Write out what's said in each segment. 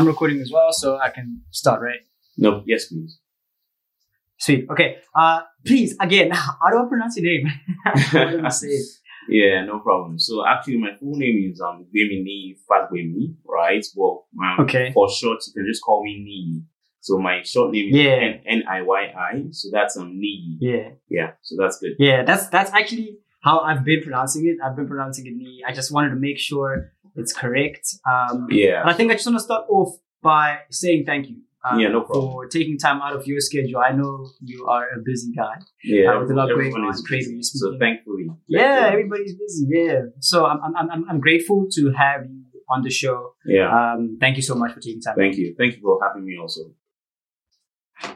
I'm recording as well, so I can start, right? No, yes, please. Sweet. Okay. Uh, please, again, how do I pronounce your name? Yeah, no problem. So actually, my full name is um Gbemini Fagbemi, right? Well, um, Okay. for short, you can just call me Niyi. So my short name is Yeah. N I Y I. So that's um Niyi. Yeah. Yeah. So that's good. Yeah, that's that's actually how I've been pronouncing it. I've been pronouncing it me. I just wanted to make sure it's correct. Um, Yeah. and I think I just want to start off by saying thank you. um, Yeah, no problem. For taking time out of your schedule. I know you are a busy guy. Yeah. Uh, with a lot going on, is crazy busy. So thankfully. Yeah, everybody's busy. Yeah. So I'm I'm I'm, I'm grateful to have you on the show. Yeah. Um, thank you so much for taking time. Thank you. Thank you for having me also.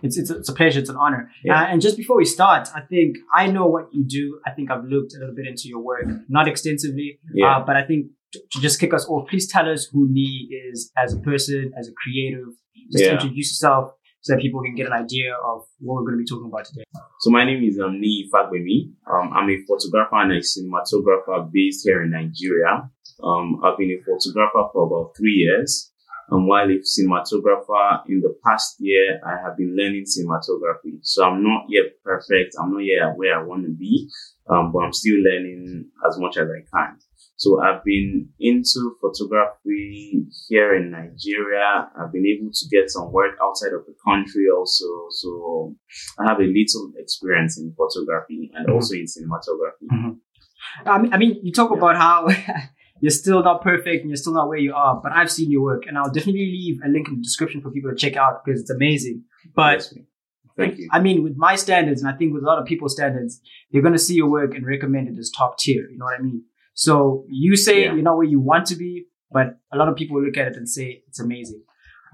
It's it's a, it's a pleasure. It's an honor. Yeah. Uh, and just before we start, I think I know what you do. I think I've looked a little bit into your work, not extensively, Yeah. uh, but I think to, to just kick us off, please tell us who Niyi is as a person, as a creative. Just Yeah. introduce yourself so that people can get an idea of what we're going to be talking about today. So my name is um, Niyi Fagbemi. Um, I'm a photographer and a cinematographer based here in Nigeria. Um, I've been a photographer for about three years. And while a cinematographer in the past year, I have been learning cinematography. So I'm not yet perfect. I'm not yet where I want to be. Um, but I'm still learning as much as I can. So I've been into photography here in Nigeria. I've been able to get some work outside of the country also. So I have a little experience in photography and Mhm. also in cinematography. I mean, I mean you talk Yeah. about how you're still not perfect and you're still not where you are, but I've seen your work and I'll definitely leave a link in the description for people to check out because it's amazing. But thank you. I mean, with my standards, and I think with a lot of people's standards, they're going to see your work and recommend it as top tier. You know what I mean? So you say Yeah. you're not where you want to be, but a lot of people look at it and say it's amazing.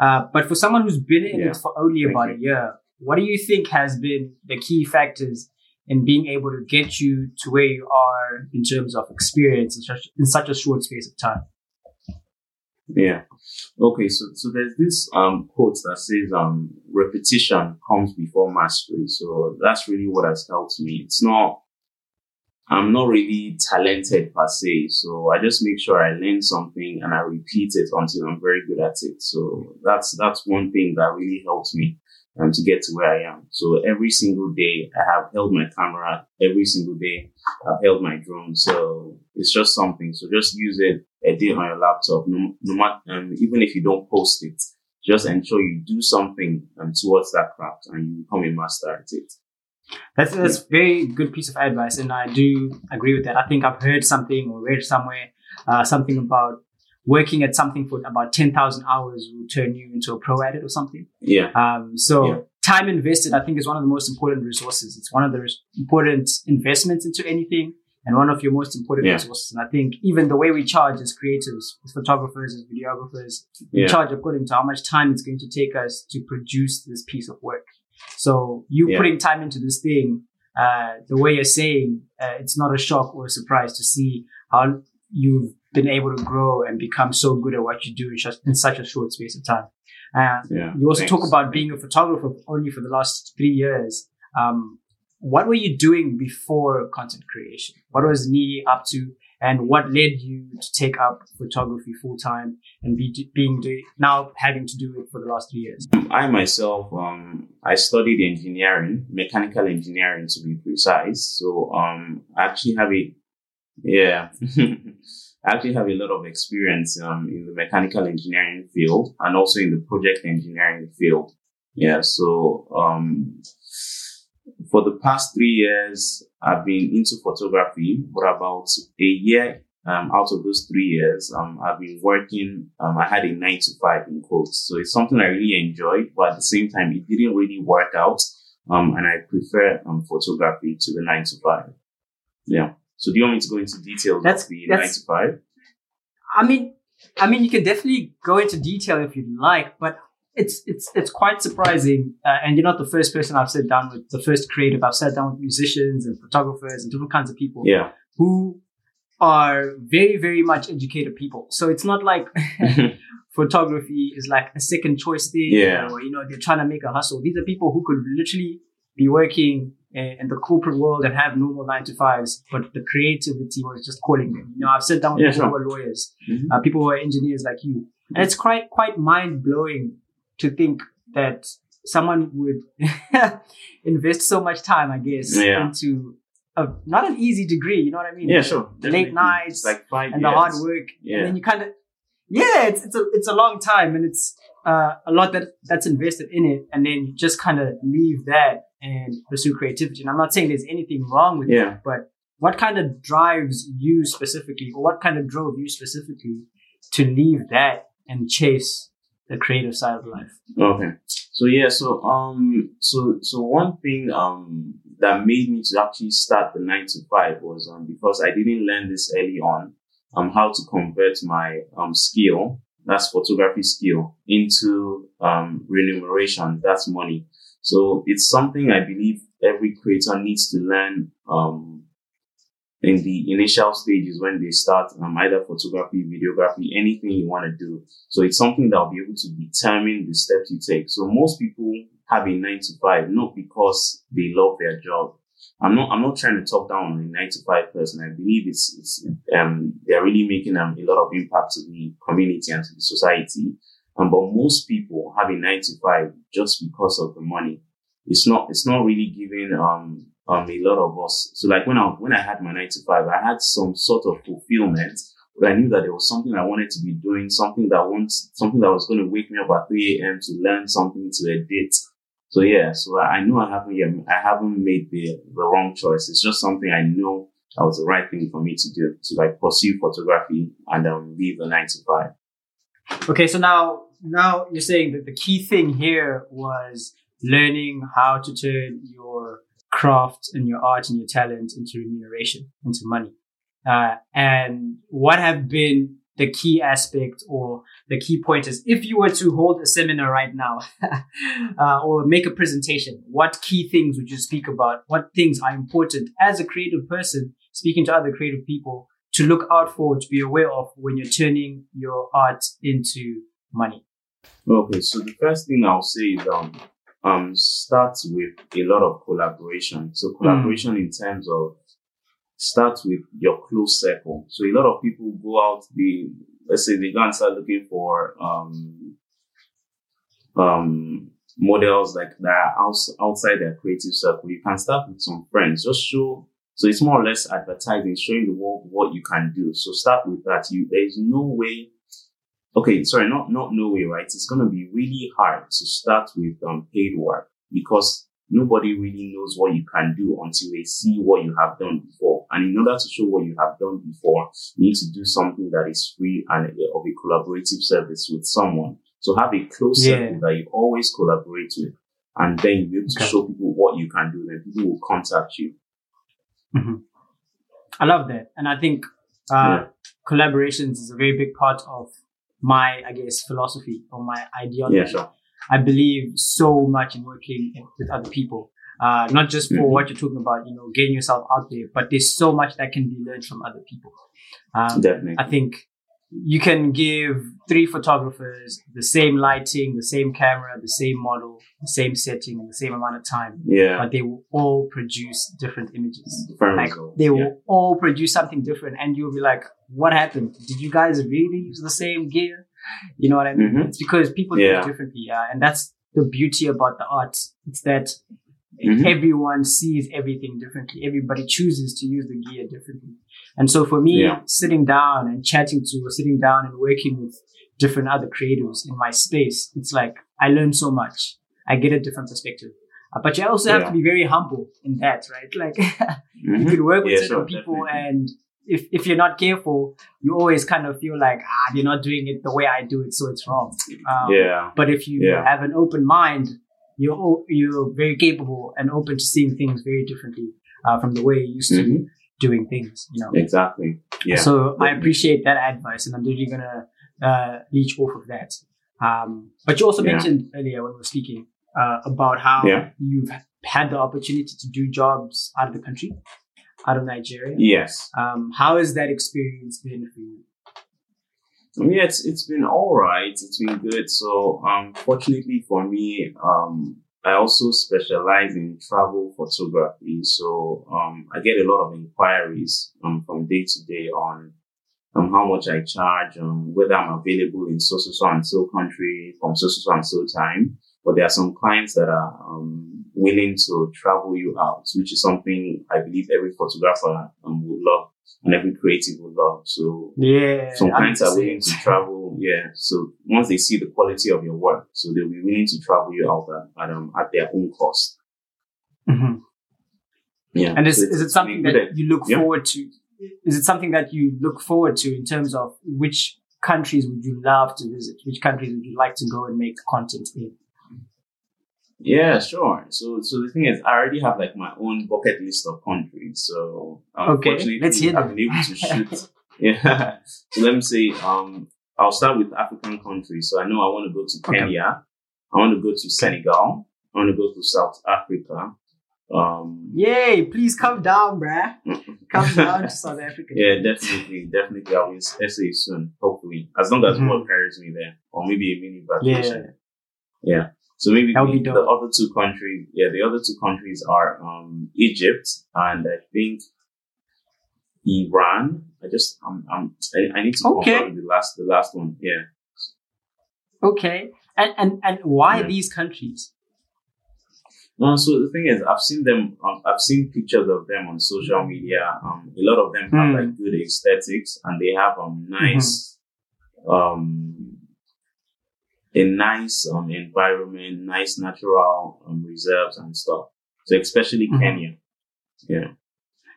Uh, but for someone who's been in Yeah. it for only about you. a year, what do you think has been the key factors in being able to get you to where you are in terms of experience in such, in such a short space of time? Yeah. Okay. So, so there's this, um, quote that says, um, repetition comes before mastery. So that's really what has helped me. It's not, I'm not really talented per se. So I just make sure I learn something and I repeat it until I'm very good at it. So that's, that's one thing that really helps me. Um, to get to where I am. So every single day I have held my camera. Every single day I've held my drone. So it's just something. So just use it edit on your laptop. No, no matter, um, even if you don't post it, just ensure you do something um, towards that craft and you become a master at it. That's that's very good piece of advice, and I do agree with that. I think I've heard something or read somewhere uh, something about working at something for about ten thousand hours will turn you into a pro at it or something. Yeah. Um, so Yeah. time invested, I think, is one of the most important resources. It's one of the res- important investments into anything, and one of your most important Yeah. resources. And I think even the way we charge as creatives, as photographers, as videographers, we Yeah. charge according to how much time it's going to take us to produce this piece of work. So you Yeah. putting time into this thing, uh, the way you're saying, uh, it's not a shock or a surprise to see how you've been able to grow and become so good at what you do in, just, in such a short space of time. Uh, Yeah. you also talk about being a photographer only for the last three years. Um, what were you doing before content creation? What was Niyi up to, and what led you to take up photography full time and be being now having to do it for the last three years? I myself, um, I studied engineering, mechanical engineering to be precise. So, um, I actually have a, yeah, I actually have a lot of experience, um, in the mechanical engineering field and also in the project engineering field. Yeah. So, um, for the past three years, I've been into photography, but about a year um, out of those three years, um, I've been working. Um, I had a nine to five in quotes, so it's something I really enjoyed. But at the same time, it didn't really work out, um, and I prefer um, photography to the nine to five. Yeah. So do you want me to go into details That's- the that's- nine to five? I mean, I mean, you can definitely go into detail if you'd like, but it's it's it's quite surprising. Uh, and you're not the first person I've sat down with. The first creative I've sat down with musicians and photographers and different kinds of people Yeah. who are very very much educated people. So it's not like photography is like a second choice thing, Yeah. or you know they're trying to make a hustle. These are people who could literally be working in the corporate world and have normal nine to fives, but the creativity was just calling them. You know, I've sat down with Yeah, people sure. who are lawyers Mhm. uh, people who are engineers like you. And it's quite quite mind blowing to think that someone would invest so much time, I guess, Yeah. into a, not an easy degree. You know what I mean? Yeah, sure. The late nights like five and years. the hard work, Yeah. and then you kind of, yeah, it's it's a it's a long time, and it's uh, a lot that that's invested in it, and then you just kind of leave that and pursue creativity. And I'm not saying there's anything wrong with Yeah. that, but what kind of drives you specifically, or what kind of drove you specifically to leave that and chase the creative side of life? Okay. So yeah, so um so so one thing um that made me to actually start the nine to five was um because I didn't learn this early on um how to convert my um skill, that's photography skill, into um remuneration, that's money. So it's something I believe every creator needs to learn um in the initial stages when they start um, either photography, videography, anything you want to do. So it's something that will be able to determine the steps you take. So most people have a nine to five, not because they love their job. I'm not, I'm not trying to talk down on a nine to five person. I believe it's, it's, um, they're really making um, a lot of impact to the community and to the society. Um, but most people have a nine to five just because of the money. It's not, it's not really giving, um, um, a lot of us. So like when I, when I had my nine to five, I had some sort of fulfillment but I knew that there was something I wanted to be doing, something that wants, something that was going to wake me up at 3 a.m. to learn something to edit. So yeah, so I know I haven't, yet, I haven't made the, the wrong choice. It's just something I know that was the right thing for me to do, to like pursue photography and um, leave the nine to five. Okay, so now now you're saying that the key thing here was learning how to turn your craft and your art and your talent into remuneration, into money. Uh, and what have been the key aspect or the key pointers? If you were to hold a seminar right now uh, or make a presentation, what key things would you speak about? What things are important as a creative person speaking to other creative people to look out for, to be aware of when you're turning your art into money? Okay, so the first thing I'll say is um um start with a lot of collaboration. So collaboration in terms of start with your close circle. So a lot of people go out, the let's say they go and start looking for um um models like that are outs- outside their creative circle. You can start with some friends. Just show so it's more or less advertising, showing the world what you can do. So start with that. You there is no way okay, sorry, not not no way, right? It's gonna be really hard to start with um paid work because nobody really knows what you can do until they see what you have done before. And in order to show what you have done before, you need to do something that is free and uh, of a collaborative service with someone. So have a close Yeah. circle that you always collaborate with, and then you'll be able to Okay. show people what you can do. Then people will contact you. I love that. And I think uh, Yeah. collaborations is a very big part of my, I guess, philosophy or my ideology. Yeah, sure. I believe so much in working in- with other people. Uh, not just for Mhm. what you're talking about, you know, getting yourself out there, but there's so much that can be learned from other people. Um, Definitely. I think you can give three photographers the same lighting, the same camera, the same model, the same setting, and the same amount of time, Yeah. but they will all produce different images. Different Like they will yeah. all produce something different, and you'll be like, "What happened? Did you guys really use the same gear?" You know what I mean? Mhm. It's because people do Yeah. it differently, yeah, and that's the beauty about the art. It's that Mhm. everyone sees everything differently. Everybody chooses to use the gear differently. And so for me, Yeah. sitting down and chatting to or sitting down and working with different other creatives in my space, it's like I learn so much. I get a different perspective. Uh, but you also have Yeah. to be very humble in that, right? Like you Mhm. could work with Yeah, certain sure, people definitely. and if, if you're not careful, you always kind of feel like, ah, they're not doing it the way I do it, so it's wrong. Um, Yeah. but if you have an open mind, you're you're very capable and open to seeing things very differently uh, from the way you used to Mhm. Doing things. You know. Exactly. Yeah. So I appreciate that advice, and I'm really gonna uh, leech off of that. Um, but you also Yeah. mentioned earlier when we were speaking uh, about how Yeah. you've had the opportunity to do jobs out of the country, out of Nigeria. yes. Um, how has that experience been for you? Yeah, it's it's been all right. It's been good. So, um, fortunately for me, um, I also specialize in travel photography. So, um, I get a lot of inquiries um from day to day on um, how much I charge, um, whether I'm available in so so so and so country from so so so and so time. But there are some clients that are um, willing to travel you out, which is something I believe every photographer um, would love and every creative would love. So Yeah. some clients are willing to travel. Yeah. So once they see the quality of your work, so they'll be willing to travel you out at, at, um, at their own cost. Mhm. Yeah. And is, So is it something that you look Yeah. forward to? Is it something that you look forward to in terms of which countries would you love to visit? Which countries would you like to go and make content in? Yeah, sure. So, so the thing is, I already have like my own bucket list of countries. So, Okay, unfortunately, let's hear I've been able to shoot. yeah. So let me say, um, I'll start with African countries. So I know I want to go to Okay. Kenya. I want to go to Senegal. I want to go to South Africa. Um, Yay! Please come down, bruh. Come down to South Africa. Yeah, definitely, definitely. I will SA soon, hopefully, as long as Mhm. work carries me there, or maybe a mini vacation. Yeah. So maybe the, the other two countries, yeah, the other two countries are um, Egypt and I think Iran. I just, I'm, I'm, I, I need to Okay. confirm the last, the last one. Yeah. Okay. And and and why Yeah. these countries? No, so the thing is, I've seen them. Um, I've seen pictures of them on social media. Um, a lot of them have Hmm. like good aesthetics, and they have um nice, um, a nice um environment, nice natural um reserves and stuff. So especially Mhm. Kenya. Yeah.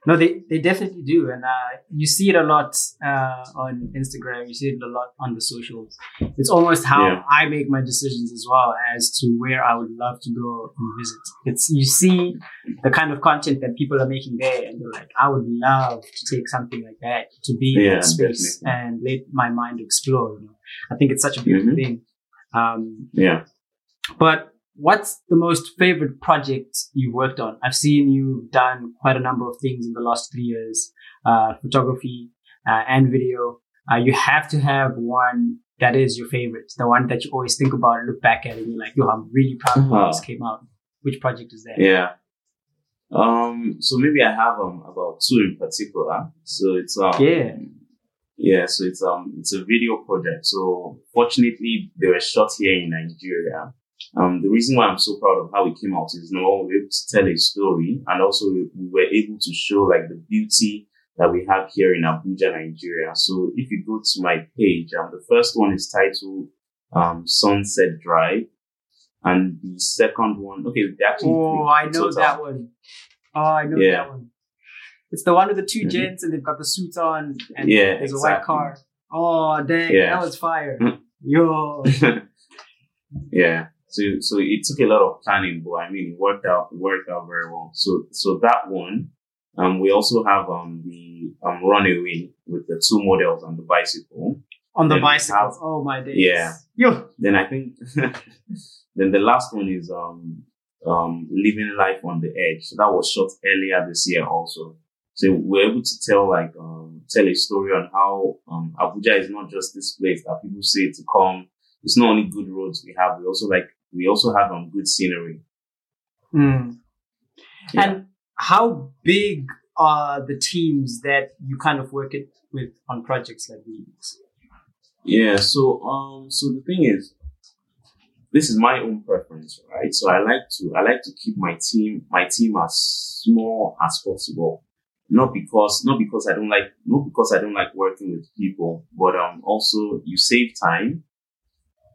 No, they, they definitely do, and uh, you see it a lot uh, on Instagram. You see it a lot on the socials. It's almost how Yeah. I make my decisions as well as to where I would love to go and visit. It's you see the kind of content that people are making there, and you're like, I would love to take something like that to be in that space definitely. and let my mind explore. You know, I think it's such a beautiful Mhm. thing. Um, Yeah. but what's the most favorite project you've worked on? I've seen you've done quite a number of things in the last three years, uh, photography uh, and video. Uh, you have to have one that is your favorite, the one that you always think about and look back at and you're like, yo, I'm really proud of how Uh-huh. this came out. Which project is that? Yeah. Um, so maybe I have um about two in particular. So it's um Yeah. Yeah, so it's um it's a video project. So fortunately they were shot here in Nigeria. Um the reason why I'm so proud of how it came out is number one, we were able to tell a story and also we we were able to show like the beauty that we have here in Abuja, Nigeria. So if you go to my page, um the first one is titled um Sunset Drive. And the second one, okay, actually Oh, I know total. that one. Oh, I know Yeah. that one. It's the one with the 2 Mhm. gents and they've got the suits on and Yeah, there's a white car. Oh, dang, Yeah. that was fire. Mm. Yo. yeah. So so it took a lot of planning, but I mean it worked out it worked out very well. So so that one. Um we also have um the um runaway with the two models on the bicycle. On the Then bicycle. have- oh my days. Yeah. Yo. Then I think then the last one is um um living life on the edge. So that was shot earlier this year also. So we're able to tell like um tell a story on how um Abuja is not just this place that people say to come. It's not only good roads we have, we also like we also have um good scenery. Mm. Yeah. And how big are the teams that you kind of work it with on projects like these? Yeah, so um so the thing is this is my own preference, right? So I like to I like to keep my team my team as small as possible. Not because not because I don't like not because I don't like working with people, but um also you save time,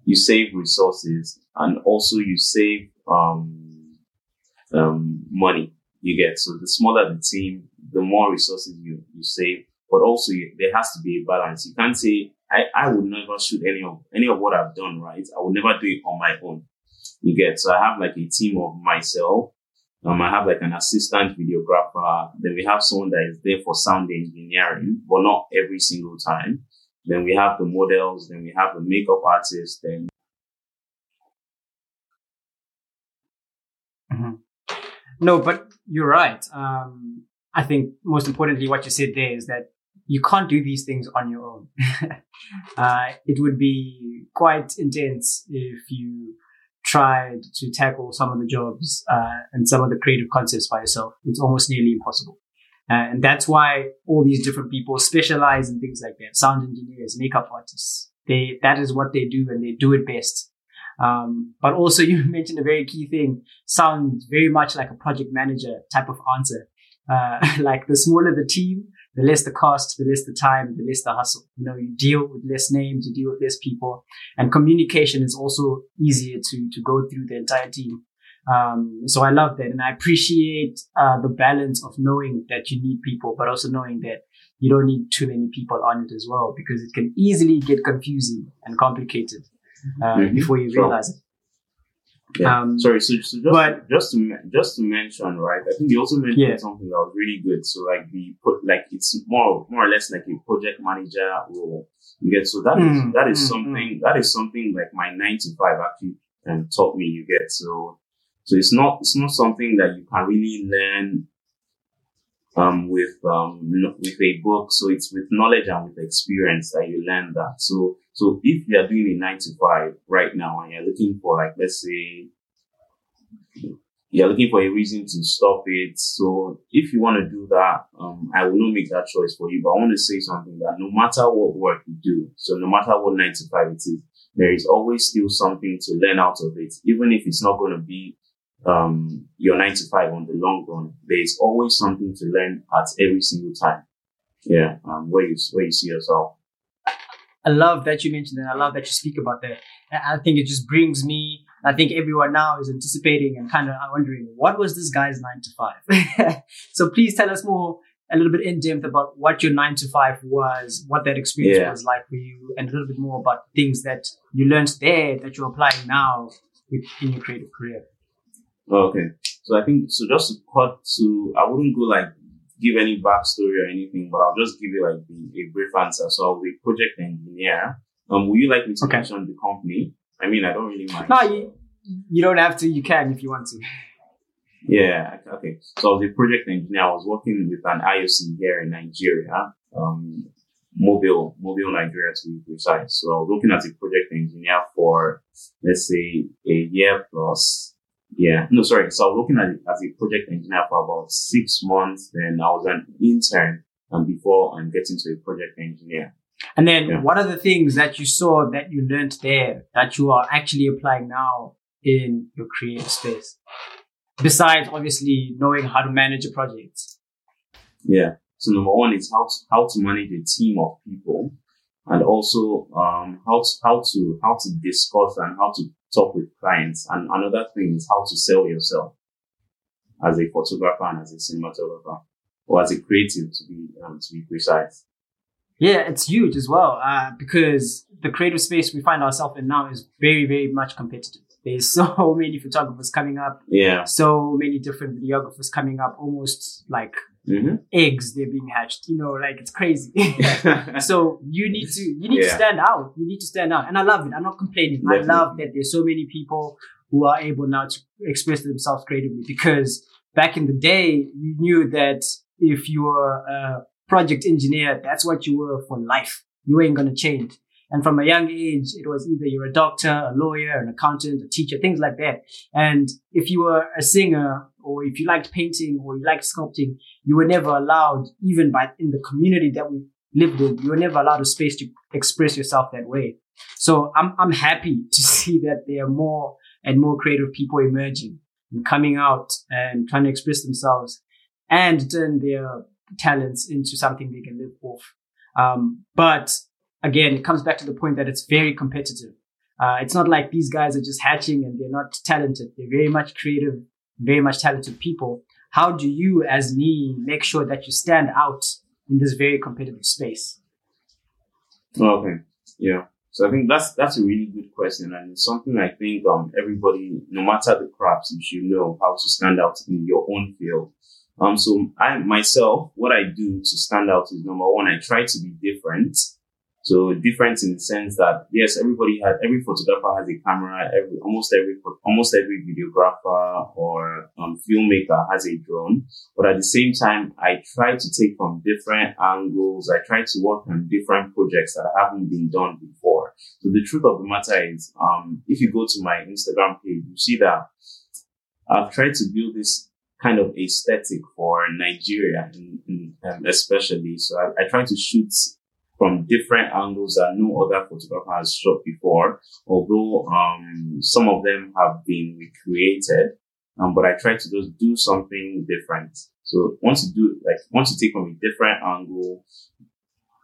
you save resources, and also you save um um money you get. So the smaller the team, the more resources you you save, but also you, there has to be a balance. You can't say I, I would never shoot any of any of what I've done, right? I would never do it on my own. You get so I have like a team of myself. Um, I have like an assistant videographer. Then we have someone that is there for sound engineering, but not every single time. Then we have the models. Then we have the makeup artist. Then No, but you're right. Um, I think most importantly, what you said there is that you can't do these things on your own. uh, it would be quite intense if you tried to tackle some of the jobs uh, and some of the creative concepts by yourself. It's almost nearly impossible. Uh, and that's why all these different people specialize in things like that. Sound engineers, makeup artists. They, that is what they do and they do it best. Um, but also you mentioned a very key thing. Sounds very much like a project manager type of answer. Uh, like the smaller the team, the less the cost, the less the time, the less the hustle. You know, you deal with less names, you deal with less people, and communication is also easier to to go through the entire team. Um, so I love that, and I appreciate uh, the balance of knowing that you need people, but also knowing that you don't need too many people on it as well, because it can easily get confusing and complicated uh, mm-hmm. before you realize it. Yeah. Um, Sorry, so, so just, but, just to just to mention, right? I think you also mentioned yeah. something that was really good. So like the like it's more more or less like a project manager role. You get so that mm, is, that is mm, something mm. that is something like my nine to five actually um, taught me. You get so so it's not it's not something that you can really learn um, with um, with a book. So it's with knowledge and with experience that you learn that. So so if you are doing a nine to five right now and you're looking for like let's say you're looking for a reason to stop it. So if you want to do that, um, I will not make that choice for you. But I want to say something that no matter what work you do, so no matter what nine to five it is, there is always still something to learn out of it, even if it's not going to be um, your nine to five on the long run, there's always something to learn at every single time. Yeah, um, where you where you see yourself. I love that you mentioned that. I love that you speak about that. I think it just brings me. I think everyone now is anticipating and kind of wondering what was this guy's nine to five. so please tell us more, a little bit in depth about what your nine to five was, what that experience yeah. was like for you, and a little bit more about things that you learned there that you're applying now in your creative career. Okay. So I think, so just to cut to, I wouldn't go like give any backstory or anything, but I'll just give you like the, a brief answer. So I was a project engineer. Um, would you like me to okay. mention the company? I mean, I don't really mind. No, you, you don't have to. You can if you want to. Yeah. Okay. So I was a project engineer. I was working with an IOC here in Nigeria. Um, Mobil, Mobil Nigeria to be precise. So I was working as a project engineer for, let's say, a year plus. Yeah, no, sorry. So I was working as, as a project engineer for about six months. Then I was an intern um, before I'm getting to a project engineer. And then yeah. what are the things that you saw that you learned there that you are actually applying now in your creative space? Besides obviously knowing how to manage a project. Yeah. So number one is how to, how to manage a team of people and also um, how to, how to how to discuss and how to talk with clients. And another thing is how to sell yourself as a photographer and as a cinematographer or as a creative to be um, to be precise. Yeah, it's huge as well uh, because the creative space we find ourselves in now is very, very much competitive. There's so many photographers coming up. Yeah. So many different videographers coming up, almost like mm-hmm. eggs they're being hatched. You know, like it's crazy. so you need to you need yeah. to stand out. You need to stand out, and I love it. I'm not complaining. Definitely. I love that there's so many people who are able now to express themselves creatively because back in the day you knew that if you were a project engineer, that's what you were for life. You ain't gonna change. And from a young age, it was either you're a doctor, a lawyer, an accountant, a teacher, things like that. And if you were a singer or if you liked painting or you liked sculpting, you were never allowed, even by in the community that we lived in, you were never allowed a space to express yourself that way. So I'm, I'm happy to see that there are more and more creative people emerging and coming out and trying to express themselves and turn their talents into something they can live off. Um, but again, it comes back to the point that it's very competitive. Uh, it's not like these guys are just hatching and they're not talented. They're very much creative, very much talented people. How do you, as me, make sure that you stand out in this very competitive space? Okay. Yeah. So I think that's that's a really good question, and it's something I think um everybody, no matter the crafts, you should know how to stand out in your own field. Um, so I myself, what I do to stand out is number one, I try to be different. So different in the sense that yes, everybody has every photographer has a camera. Every almost every almost every videographer or um, filmmaker has a drone. But at the same time, I try to take from different angles. I try to work on different projects that haven't been done before. So the truth of the matter is, um, if you go to my Instagram page, you see that I've tried to build this kind of aesthetic for Nigeria, in, in, um, especially. So I, I try to shoot from different angles that no other photographer has shot before, although um, some of them have been recreated. Um, but I try to just do something different. So once you do, like, once you take from a different angle,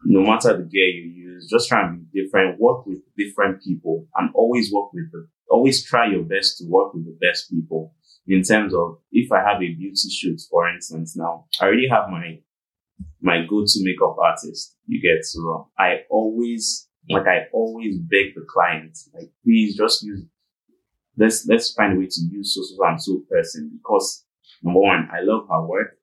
no matter the gear you use, just try and be different, work with different people and always work with the, always try your best to work with the best people in terms of if I have a beauty shoot, for instance, now I already have my my go-to makeup artist. You get so I always like I always beg the client like please just use let's let's find a way to use so so and so person because number one I love her work.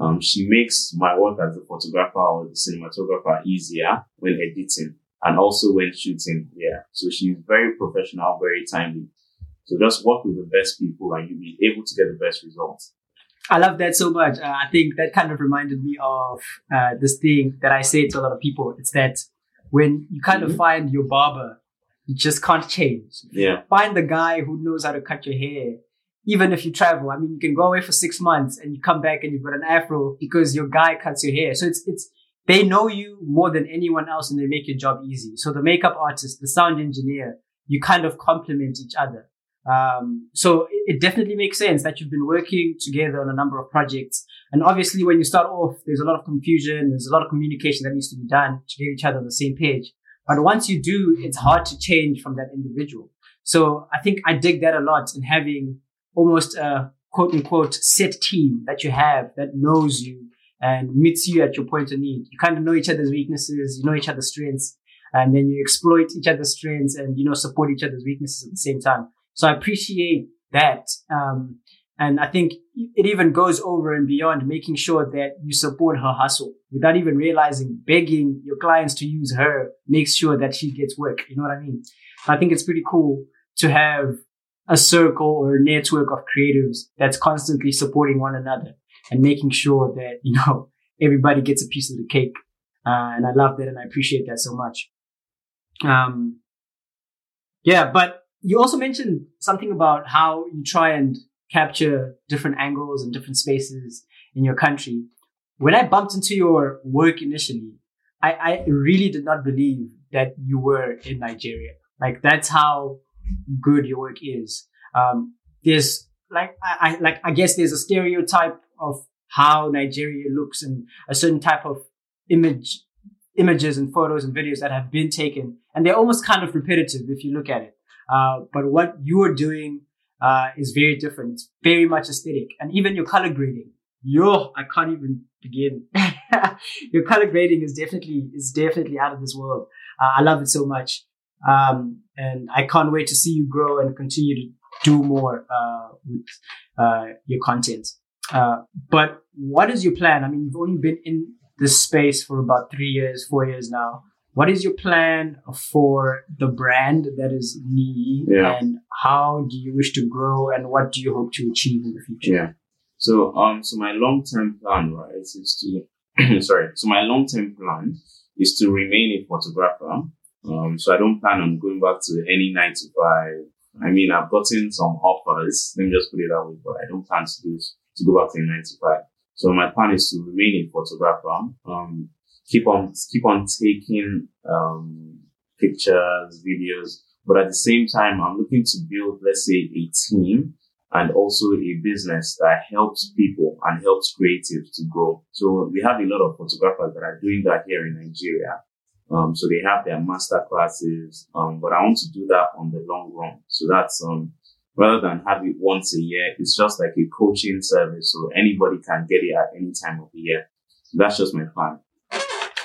Um, she makes my work as a photographer or the cinematographer easier when editing and also when shooting. Yeah, so she's very professional, very timely. So just work with the best people and you'll be able to get the best results. I love that so much. Uh, I think that kind of reminded me of uh, this thing that I say to a lot of people. It's that when you kind mm-hmm. of find your barber, you just can't change. Yeah. Find the guy who knows how to cut your hair. Even if you travel, I mean, you can go away for six months and you come back and you've got an afro because your guy cuts your hair. So it's, it's, they know you more than anyone else and they make your job easy. So the makeup artist, the sound engineer, you kind of complement each other. Um, so it, it, definitely makes sense that you've been working together on a number of projects. And obviously, when you start off, there's a lot of confusion. There's a lot of communication that needs to be done to get each other on the same page. But once you do, it's hard to change from that individual. So I think I dig that a lot in having almost a quote unquote set team that you have that knows you and meets you at your point of need. You kind of know each other's weaknesses, you know each other's strengths, and then you exploit each other's strengths and, you know, support each other's weaknesses at the same time. So I appreciate that. Um, and I think it even goes over and beyond making sure that you support her hustle without even realizing begging your clients to use her makes sure that she gets work. You know what I mean? I think it's pretty cool to have a circle or a network of creatives that's constantly supporting one another and making sure that, you know, everybody gets a piece of the cake. Uh, and I love that and I appreciate that so much. Um, yeah, but you also mentioned something about how you try and capture different angles and different spaces in your country. When I bumped into your work initially, I, I really did not believe that you were in Nigeria. Like that's how good your work is. Um, there's like I, I like I guess there's a stereotype of how Nigeria looks and a certain type of image images and photos and videos that have been taken and they're almost kind of repetitive if you look at it uh, but what you are doing uh, is very different. It's very much aesthetic, and even your color grading. Yo, I can't even begin. your color grading is definitely is definitely out of this world. Uh, I love it so much, um, and I can't wait to see you grow and continue to do more uh, with uh, your content. Uh, but what is your plan? I mean, you've only been in this space for about three years, four years now what is your plan for the brand that is me yeah. and how do you wish to grow and what do you hope to achieve in the future? Yeah. So um so my long-term plan right is to sorry so my long-term plan is to remain a photographer. Um so i don't plan on going back to any nine to five. I mean i've gotten some offers let me just put it that way but i don't plan to do to go back to a nine to five. So my plan is to remain a photographer. Um keep on keep on taking um, pictures, videos, but at the same time, I'm looking to build, let's say, a team and also a business that helps people and helps creatives to grow. So we have a lot of photographers that are doing that here in Nigeria. Um, so they have their master classes, um, but I want to do that on the long run. So that's um, rather than have it once a year, it's just like a coaching service, so anybody can get it at any time of the year. That's just my plan.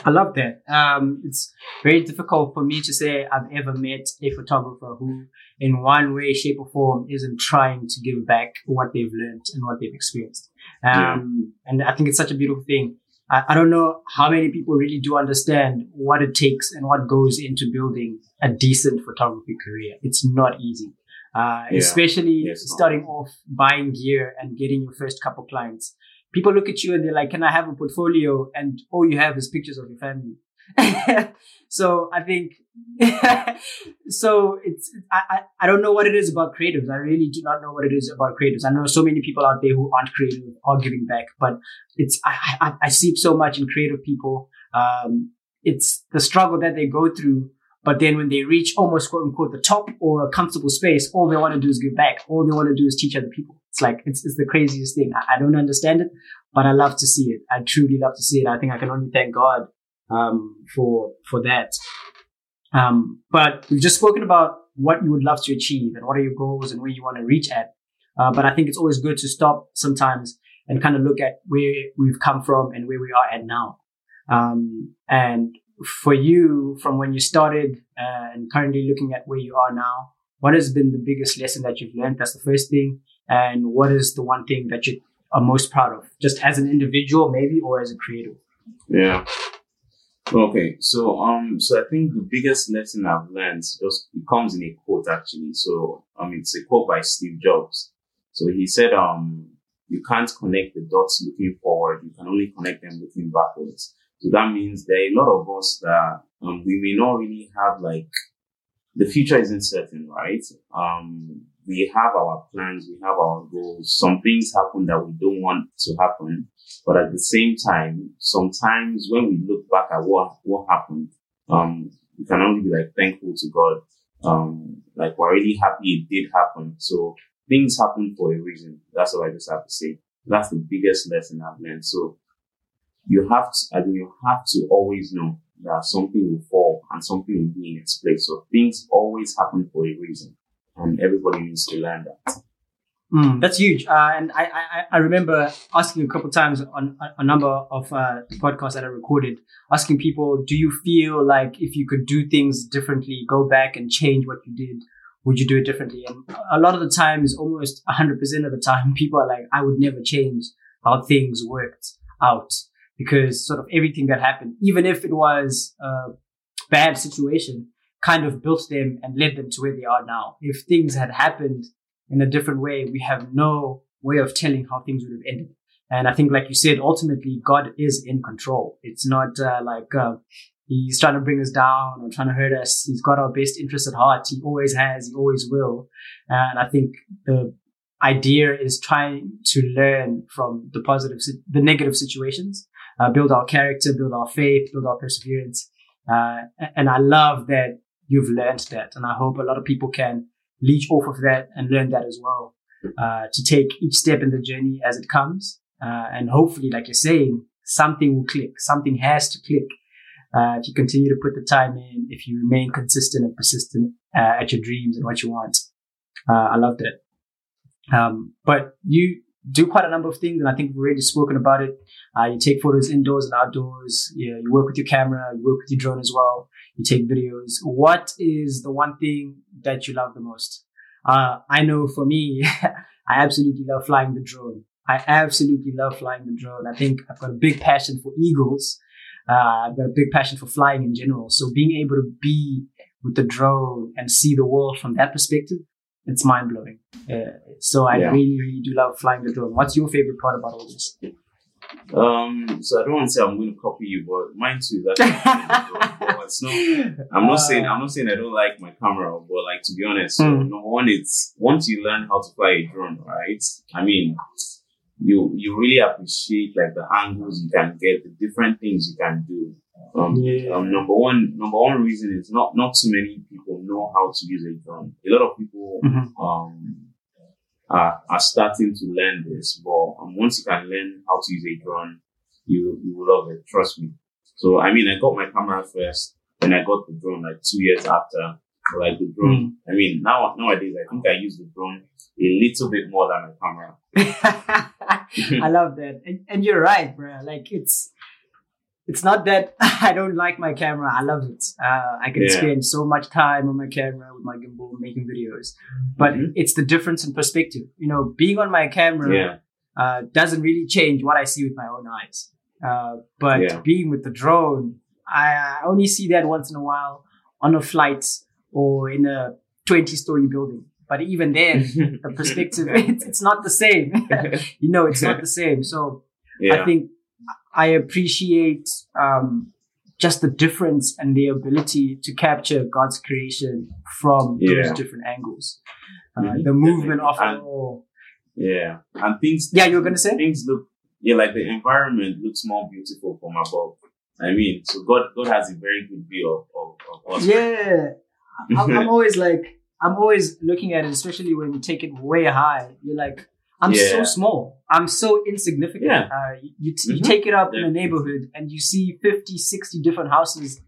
I love that. Um, it's very difficult for me to say I've ever met a photographer who, in one way, shape, or form, isn't trying to give back what they've learned and what they've experienced. Um, yeah. and I think it's such a beautiful thing. I, I, don't know how many people really do understand what it takes and what goes into building a decent photography career. It's not easy. Uh, yeah. especially yes, starting off buying gear and getting your first couple clients people look at you and they're like, "Can I have a portfolio?" And all you have is pictures of your family. so I think, so it's I, I don't know what it is about creatives. I really do not know what it is about creatives. I know so many people out there who aren't creative or giving back, but it's I I, I see so much in creative people. Um, it's the struggle that they go through but then when they reach almost quote unquote the top or a comfortable space, all they want to do is give back. All they want to do is teach other people. It's like, it's, it's the craziest thing. I, I, don't understand it, but I love to see it. I truly love to see it. I think I can only thank God, um, for, for that. Um, but we've just spoken about what you would love to achieve and what are your goals and where you want to reach at. Uh, but I think it's always good to stop sometimes and kind of look at where we've come from and where we are at now. Um, and for you from when you started uh, and currently looking at where you are now, what has been the biggest lesson that you've learned? That's the first thing. And what is the one thing that you are most proud of, just as an individual, maybe, or as a creator? Yeah. Okay, so um, so I think the biggest lesson I've learned just it comes in a quote actually. So I um, it's a quote by Steve Jobs. So he said, um, you can't connect the dots looking forward. You can only connect them looking backwards. So that means there are a lot of us that um, we may not really have like the future isn't certain, right? Um, we have our plans, we have our goals. Some things happen that we don't want to happen, but at the same time, sometimes when we look back at what what happened, um, we can only be like thankful to God. Um, like we're really happy it did happen. So things happen for a reason. That's what I just have to say. That's the biggest lesson I've learned. So you have to, I mean, you have to always know that something will fall and something will be in its place. So things always happen for a reason, and everybody needs to learn that. Mm, that's huge. Uh, and I, I, I remember asking a couple times on a, number of uh, podcasts that I recorded, asking people, do you feel like if you could do things differently, go back and change what you did, would you do it differently? And a lot of the times, almost 100% of the time, people are like, I would never change how things worked out because sort of everything that happened, even if it was a bad situation, kind of built them and led them to where they are now. If things had happened in a different way, we have no way of telling how things would have ended. And I think, like you said, ultimately God is in control. It's not uh, like uh, He's trying to bring us down or trying to hurt us. He's got our best interest at heart. He always has. He always will. And I think the idea is trying to learn from the positive, the negative situations uh, build our character, build our faith, build our perseverance. Uh, and I love that you've learned that. And I hope a lot of people can leech off of that and learn that as well. Uh, to take each step in the journey as it comes. Uh, and hopefully, like you're saying, something will click. Something has to click. Uh, if you continue to put the time in, if you remain consistent and persistent uh, at your dreams and what you want. I love that. Um, but you do quite a number of things, and I think we've already spoken about it. Uh, you take photos indoors and outdoors. You, you work with your camera. You work with your drone as well. You take videos. What is the one thing that you love the most? Uh, I know for me, I absolutely love flying the drone. I absolutely love flying the drone. I think I've got a big passion for eagles. Uh, I've got a big passion for flying in general. So being able to be with the drone and see the world from that perspective, it's mind blowing. Uh, so I yeah. really, really do love flying the drone. What's your favorite part about all this? Um, so I don't want to say I'm going to copy you, but mine too. That's it's not. I'm not uh, saying I'm not saying I don't like my camera, but like to be honest, mm. so hmm. number one, it's once you learn how to fly a drone, right? I mean, you you really appreciate like the angles you can get, the different things you can do. Um, yeah. um, number one, number one reason is not not too many people know how to use a drone. A lot of people mm-hmm. um are, are starting to learn this, but um, once you can learn how to use a drone, you you will love it. Trust me. So I mean, I got my camera first, and I got the drone like two years after. Like the drone, mm. I mean, now nowadays I think I use the drone a little bit more than my camera. I love that, and, and you're right, bro. Like it's it's not that I don't like my camera. I love it. Uh, I can yeah. spend so much time on my camera with my gimbal making videos, but mm-hmm. it's the difference in perspective. You know, being on my camera yeah. uh, doesn't really change what I see with my own eyes. Uh, but yeah. being with the drone, I only see that once in a while on a flight or in a 20 story building. But even then, the perspective, it's, it's not the same. you know, it's not the same. So. I think I appreciate um, just the difference and the ability to capture God's creation from Yeah. those different angles. Uh, Mhm, the movement of it all. yeah. And things Yeah, you were gonna say? things look yeah, like the environment looks more beautiful from above. I mean, so God God has a very good view of, of, of us. Yeah, I'm, I'm always like, I'm always looking at it, especially when you take it way high. You're like, I'm so small. I'm so insignificant. Yeah. Uh, you, t- you Mhm. take it up in a neighborhood and you see 50, 60 different houses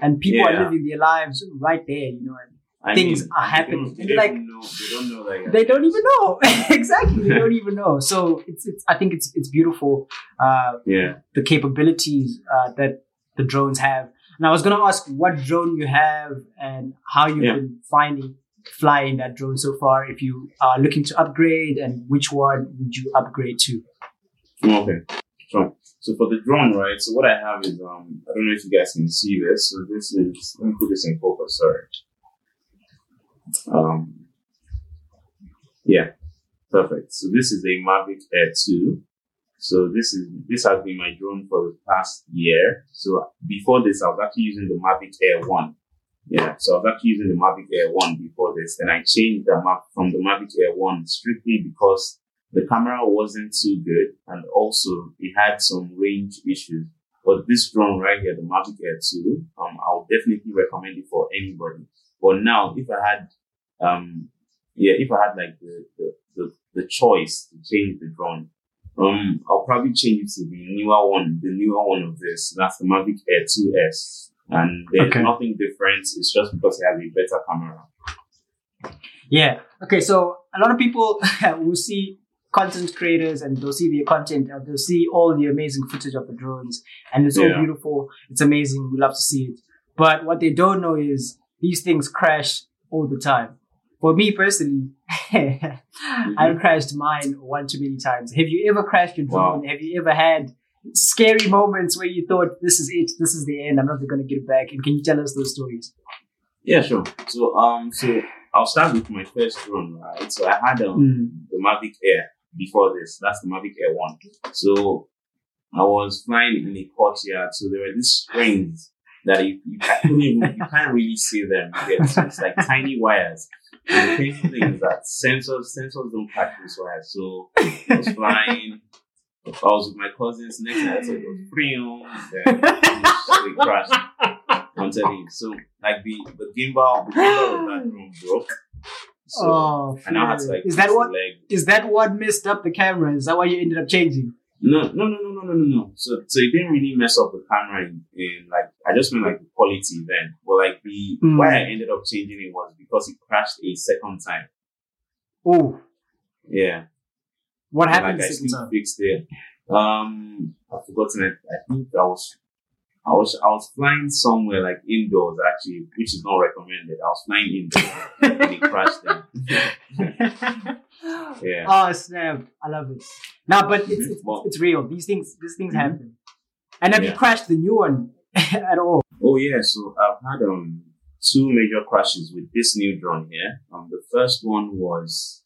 and people Yeah. are living their lives right there, you know, and I things mean, are they happening. don't- They, don't like- know, they don't know that. they don't even know. exactly. They don't even know. So it's, it's, I think it's, it's beautiful. Uh, Yeah. the capabilities uh, that the drones have. And I was going to ask what drone you have and how you've Yeah. been finding flying that drone so far. If you are looking to upgrade, and which one would you upgrade to? Okay. So, so for the drone, right? So what I have is um I don't know if you guys can see this. So this is let me put this in focus. Sorry. Um. Yeah. Perfect. So this is a Mavic Air 2. So this is this has been my drone for the past year. So before this, I was actually using the Mavic Air 1. Yeah. So I was actually using the Mavic Air 1 before this. and I changed the map from the Mavic Air 1 strictly because the camera wasn't too good and also it had some range issues. But this drone right here, the Mavic Air 2, um, I'll definitely recommend it for anybody. But now, if I had, um, yeah, if I had like the, the, the, the choice to change the drone, um, I'll probably change it to the newer one, the newer one of this. That's the Mavic Air 2S. And there's Okay. nothing different. It's just because it has a better camera. Yeah. Okay. So a lot of people will see content creators and they'll see their content and they'll see all the amazing footage of the drones and it's all Yeah. beautiful. It's amazing. We love to see it. But what they don't know is these things crash all the time. For me personally, I've mm-hmm. crashed mine one too many times. Have you ever crashed your drone? Have you ever had scary moments where you thought this is it, this is the end, I'm never gonna get it back? And can you tell us those stories? Yeah, sure. So, um, so I'll start with my first drone, right? So I had um, Mm. the Mavic Air before this. That's the Mavic Air One. So I was flying in a courtyard. So there were these strings that you, you, even, you can't really see them. You get, so it's like tiny wires. And the painful thing is that sensors, sensors don't catch these wires. So I was flying. I was with my cousins next. So it was. Then it crashed. I'm telling you. So like the the gimbal, the gimbal of that drone broke. So oh, I now had to like is that what leg. is that what messed up the camera? Is that why you ended up changing? No, no, no, no, no, no, no, no. So so it didn't really mess up the camera in, in like I just meant like the quality then. But like the Mm. why I ended up changing it was because it crashed a second time. Oh, Yeah. What happened like I still time? fixed it. Um I've forgotten it. I think I was I was I was flying somewhere like indoors actually, which is not recommended. I was flying indoors and it crashed then. Yeah. Oh snap! I love it. Now, but it's it's, Well- it's real. These things these things Mhm. happen. And have you crashed the new one at all? Oh yeah, so I've had um two major crashes with this new drone here. Um, the first one was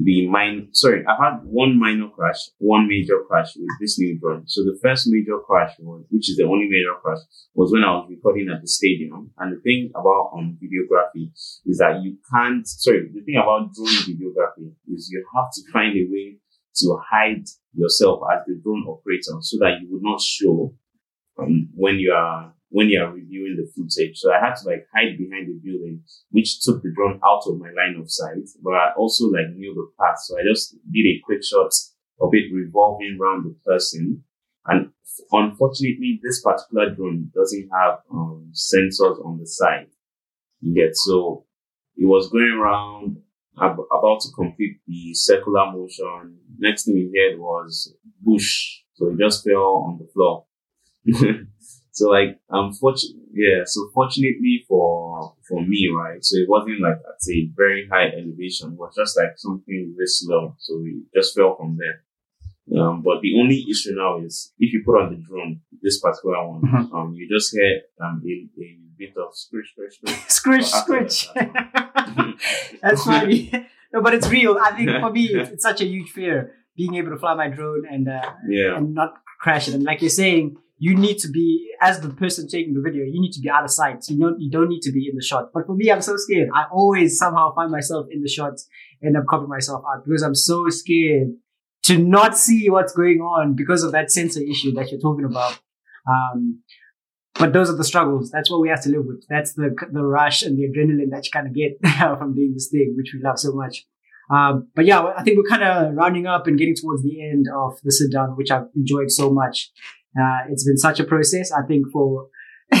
the mine. Sorry, I've had one minor crash, one major crash with this new drone. So the first major crash was, which is the only major crash, was when I was recording at the stadium. And the thing about um videography is that you can't. Sorry, the thing about drone videography is you have to find a way to hide yourself as the drone operator so that you would not show um, when you are when you are reviewing the footage. So I had to like hide behind the building, which took the drone out of my line of sight. But I also like knew the path, so I just did a quick shot of it revolving around the person. And unfortunately, this particular drone doesn't have um, sensors on the side. Yet, so it was going around ab- about to complete the circular motion. Next thing we heard was bush, so it just fell on the floor. so like, unfortunately, yeah. So fortunately for for me, right? So it wasn't like at a very high elevation. It was just like something very slow. So we just fell from there. Um, but the only issue now is if you put on the drone, this particular one, Mhm. um, you just hear um a, a bit of scratch, scratch. Scritch, Well, scritch. after That's funny. no, but it's real. I think for me, it's, it's such a huge fear being able to fly my drone and uh, Yeah. and not crash it. And like you're saying, you need to be as the person taking the video. You need to be out of sight. You don't you don't need to be in the shot. But for me, I'm so scared. I always somehow find myself in the shots and I'm copying myself out because I'm so scared to not see what's going on because of that sensor issue that you're talking about. Um, but those are the struggles. That's what we have to live with. That's the the rush and the adrenaline that you kind of get from doing this thing, which we love so much. Um, but yeah, I think we're kind of rounding up and getting towards the end of the sit down, which I've enjoyed so much. Uh, it's been such a process. I think for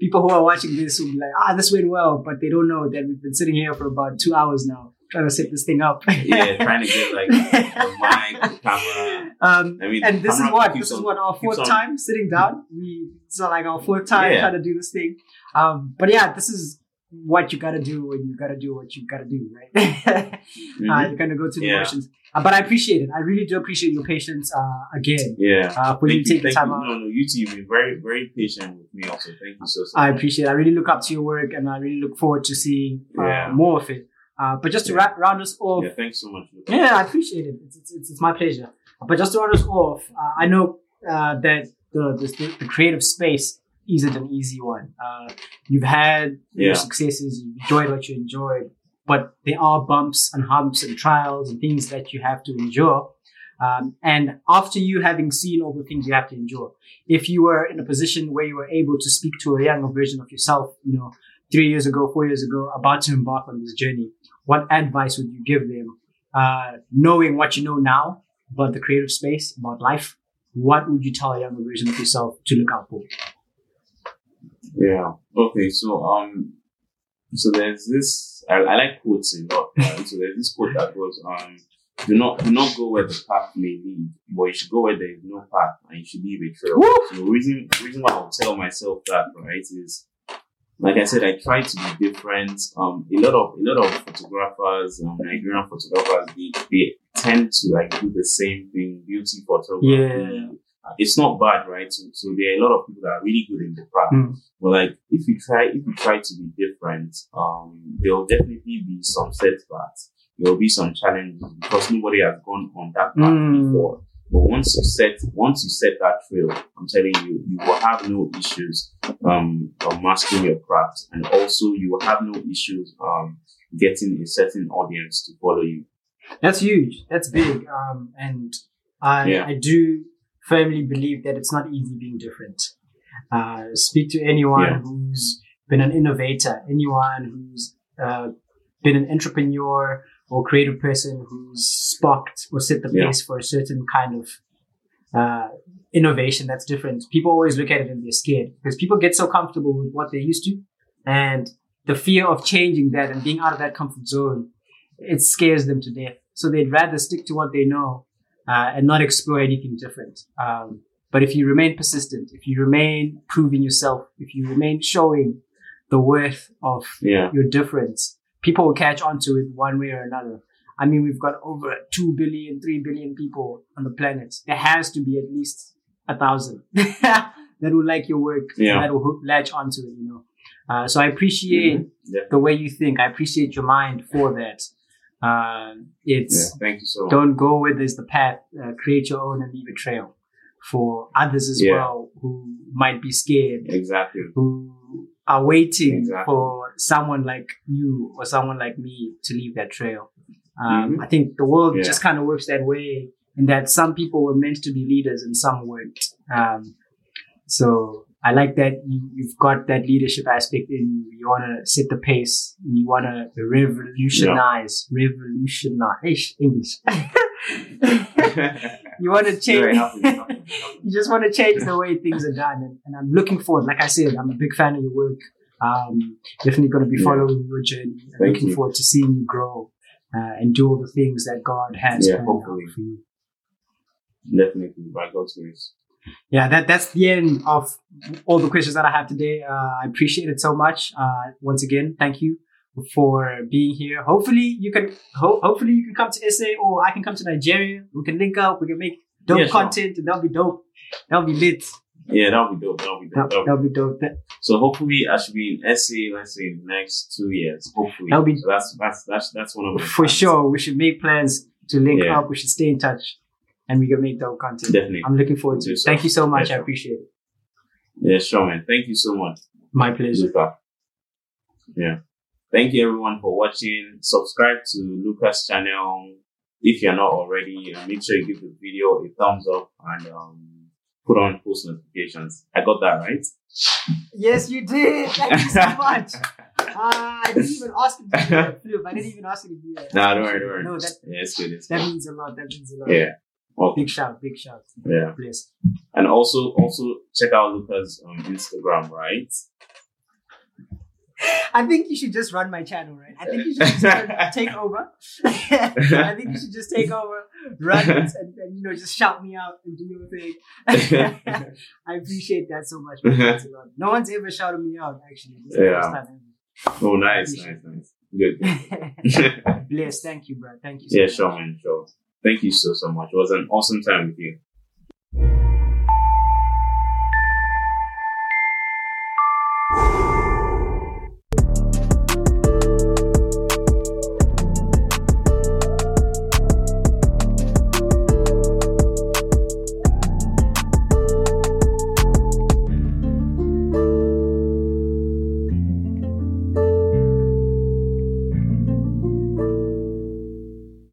people who are watching this will be like, ah, this went well, but they don't know that we've been sitting here for about two hours now trying to set this thing up. Yeah, trying to get like the mic, the camera. Um, I mean, and this is what this is on- what our fourth on- time sitting down. We it's like our fourth time Yeah. trying to do this thing. Um, but yeah, this is what you gotta do and you gotta do what you gotta do, right? Uh, you kind of go through the Yeah. motions. Uh, but I appreciate it. I really do appreciate your patience uh, again. yeah. Uh, for you Thank you, take the time you. out. No, no, you two, you've been very, very patient with me also. Thank you so, so I much. appreciate it. I really look up to your work and I really look forward to seeing uh, Yeah. more of it. Uh, but just to Yeah. wrap, round us off, Yeah, thanks so much. Yeah, I appreciate it. It's, it's, it's, it's my pleasure. But just to round us off, uh, I know uh, that the, the the creative space isn't an easy one. Uh, you've had your Yeah. successes, you enjoyed what you enjoyed, but there are bumps and humps and trials and things that you have to endure. Um, and after you having seen all the things you have to endure, if you were in a position where you were able to speak to a younger version of yourself, you know, three years ago, four years ago, about to embark on this journey, what advice would you give them? Uh, knowing what you know now about the creative space, about life, what would you tell a younger version of yourself to look out for? Yeah. Okay. So um, so there's this. I, I like quotes a lot. Right? so there's this quote that goes um, do not do not go where the path may lead, but you should go where there is no path, and you should leave a trail. Woo! So the reason the reason why I'll tell myself that right is. Like I said, I try to be different. Um, a lot of a lot of photographers, um, Nigerian photographers, they, they tend to like do the same thing, beauty photography. Yeah. It's not bad, right? So, so there are a lot of people that are really good in the craft. Mm. But like, if you try, if you try to be different, um, there will definitely be some setbacks. There will be some challenges because nobody has gone on that path Mm. before. But once you set, once you set that trail, I'm telling you, you will have no issues, um, of mastering your craft. And also you will have no issues, um, getting a certain audience to follow you. That's huge. That's big. Um, and I, Yeah. I do firmly believe that it's not easy being different. Uh, speak to anyone Yeah. who's been an innovator, anyone who's uh, been an entrepreneur or creative person who's sparked or set the Yeah. pace for a certain kind of uh, innovation that's different. People always look at it and they're scared because people get so comfortable with what they're used to, and the fear of changing that and being out of that comfort zone, it scares them to death. So they'd rather stick to what they know uh, and not explore anything different. Um, but if you remain persistent, if you remain proving yourself, if you remain showing the worth of Yeah. your difference, people will catch on to it one way or another. I mean, we've got over 2 billion, 3 billion people on the planet. There has to be at least a thousand that will like your work, Yeah. that will hook, latch onto it, you know. Uh, so I appreciate Yeah. the way you think. I appreciate your mind for that. Uh, Yeah. it's Thank you so much. don't go where there's the path. Uh, create your own and leave a trail for others as Yeah. well who might be scared, Exactly. who are waiting Exactly. for someone like you or someone like me to leave that trail. Um, Mhm. I think the world Yeah. just kind of works that way, in that some people were meant to be leaders and some weren't. Um, so I like that you, you've got that leadership aspect in you. You want to set the pace. You want to revolutionize, revolutionize English. you want to change. you just want to change the way things are done, and, and I'm looking forward. Like I said, I'm a big fan of your work. Um, definitely going to be Yeah. following your journey. and Thank looking you. forward to seeing you grow uh, and do all the things that God has Yeah, planned for you. Definitely by God's grace. Yeah, that that's the end of all the questions that I have today. Uh, I appreciate it so much. Uh, once again, thank you for being here. Hopefully, you can ho- hopefully you can come to SA or I can come to Nigeria. We can link up. We can make dope Yeah, content, and that'll be dope. That'll be lit. Yeah, that'll be dope. That'll be dope. That'll be that'll be dope. So hopefully I should be in SA, let's say in the next two years. Hopefully. That'll be- so that's that's that's that's one of the for plans. sure, we should make plans to link Yeah. up. We should stay in touch, and we can make dope content. Definitely. I'm looking forward to it. so. Thank you so much. Yeah, I appreciate it. Yeah, sure, man. Thank you so much. My pleasure. Luca. Yeah. Thank you everyone for watching. Subscribe to Lucas channel if you're not already. Uh, make sure you give the video a thumbs up and um, put on post notifications. I got that right. Yes, you did. Thank you so much. Ah, I didn't even ask you to do that, Flip. I didn't even ask you to do that. Nah, don't worry, don't worry. No, that yeah, it's good. It's that good. means a lot. That means a lot. Yeah. Well, Big shout, big shout. yeah. Please. And also, also check out Lucas um, Instagram, right? I think you should just run my channel, right? I think you should just take over. I think you should just take over, run it, and, and you know just shout me out and do your thing. I appreciate that so much. man. Thanks a lot. No one's ever shouted me out actually. This is the Yeah. Oh, nice, nice, nice. Good. Bless. Thank you, bro. Thank you. So yeah, much. sure, man. Sure. Thank you so so much. It was an awesome time with you.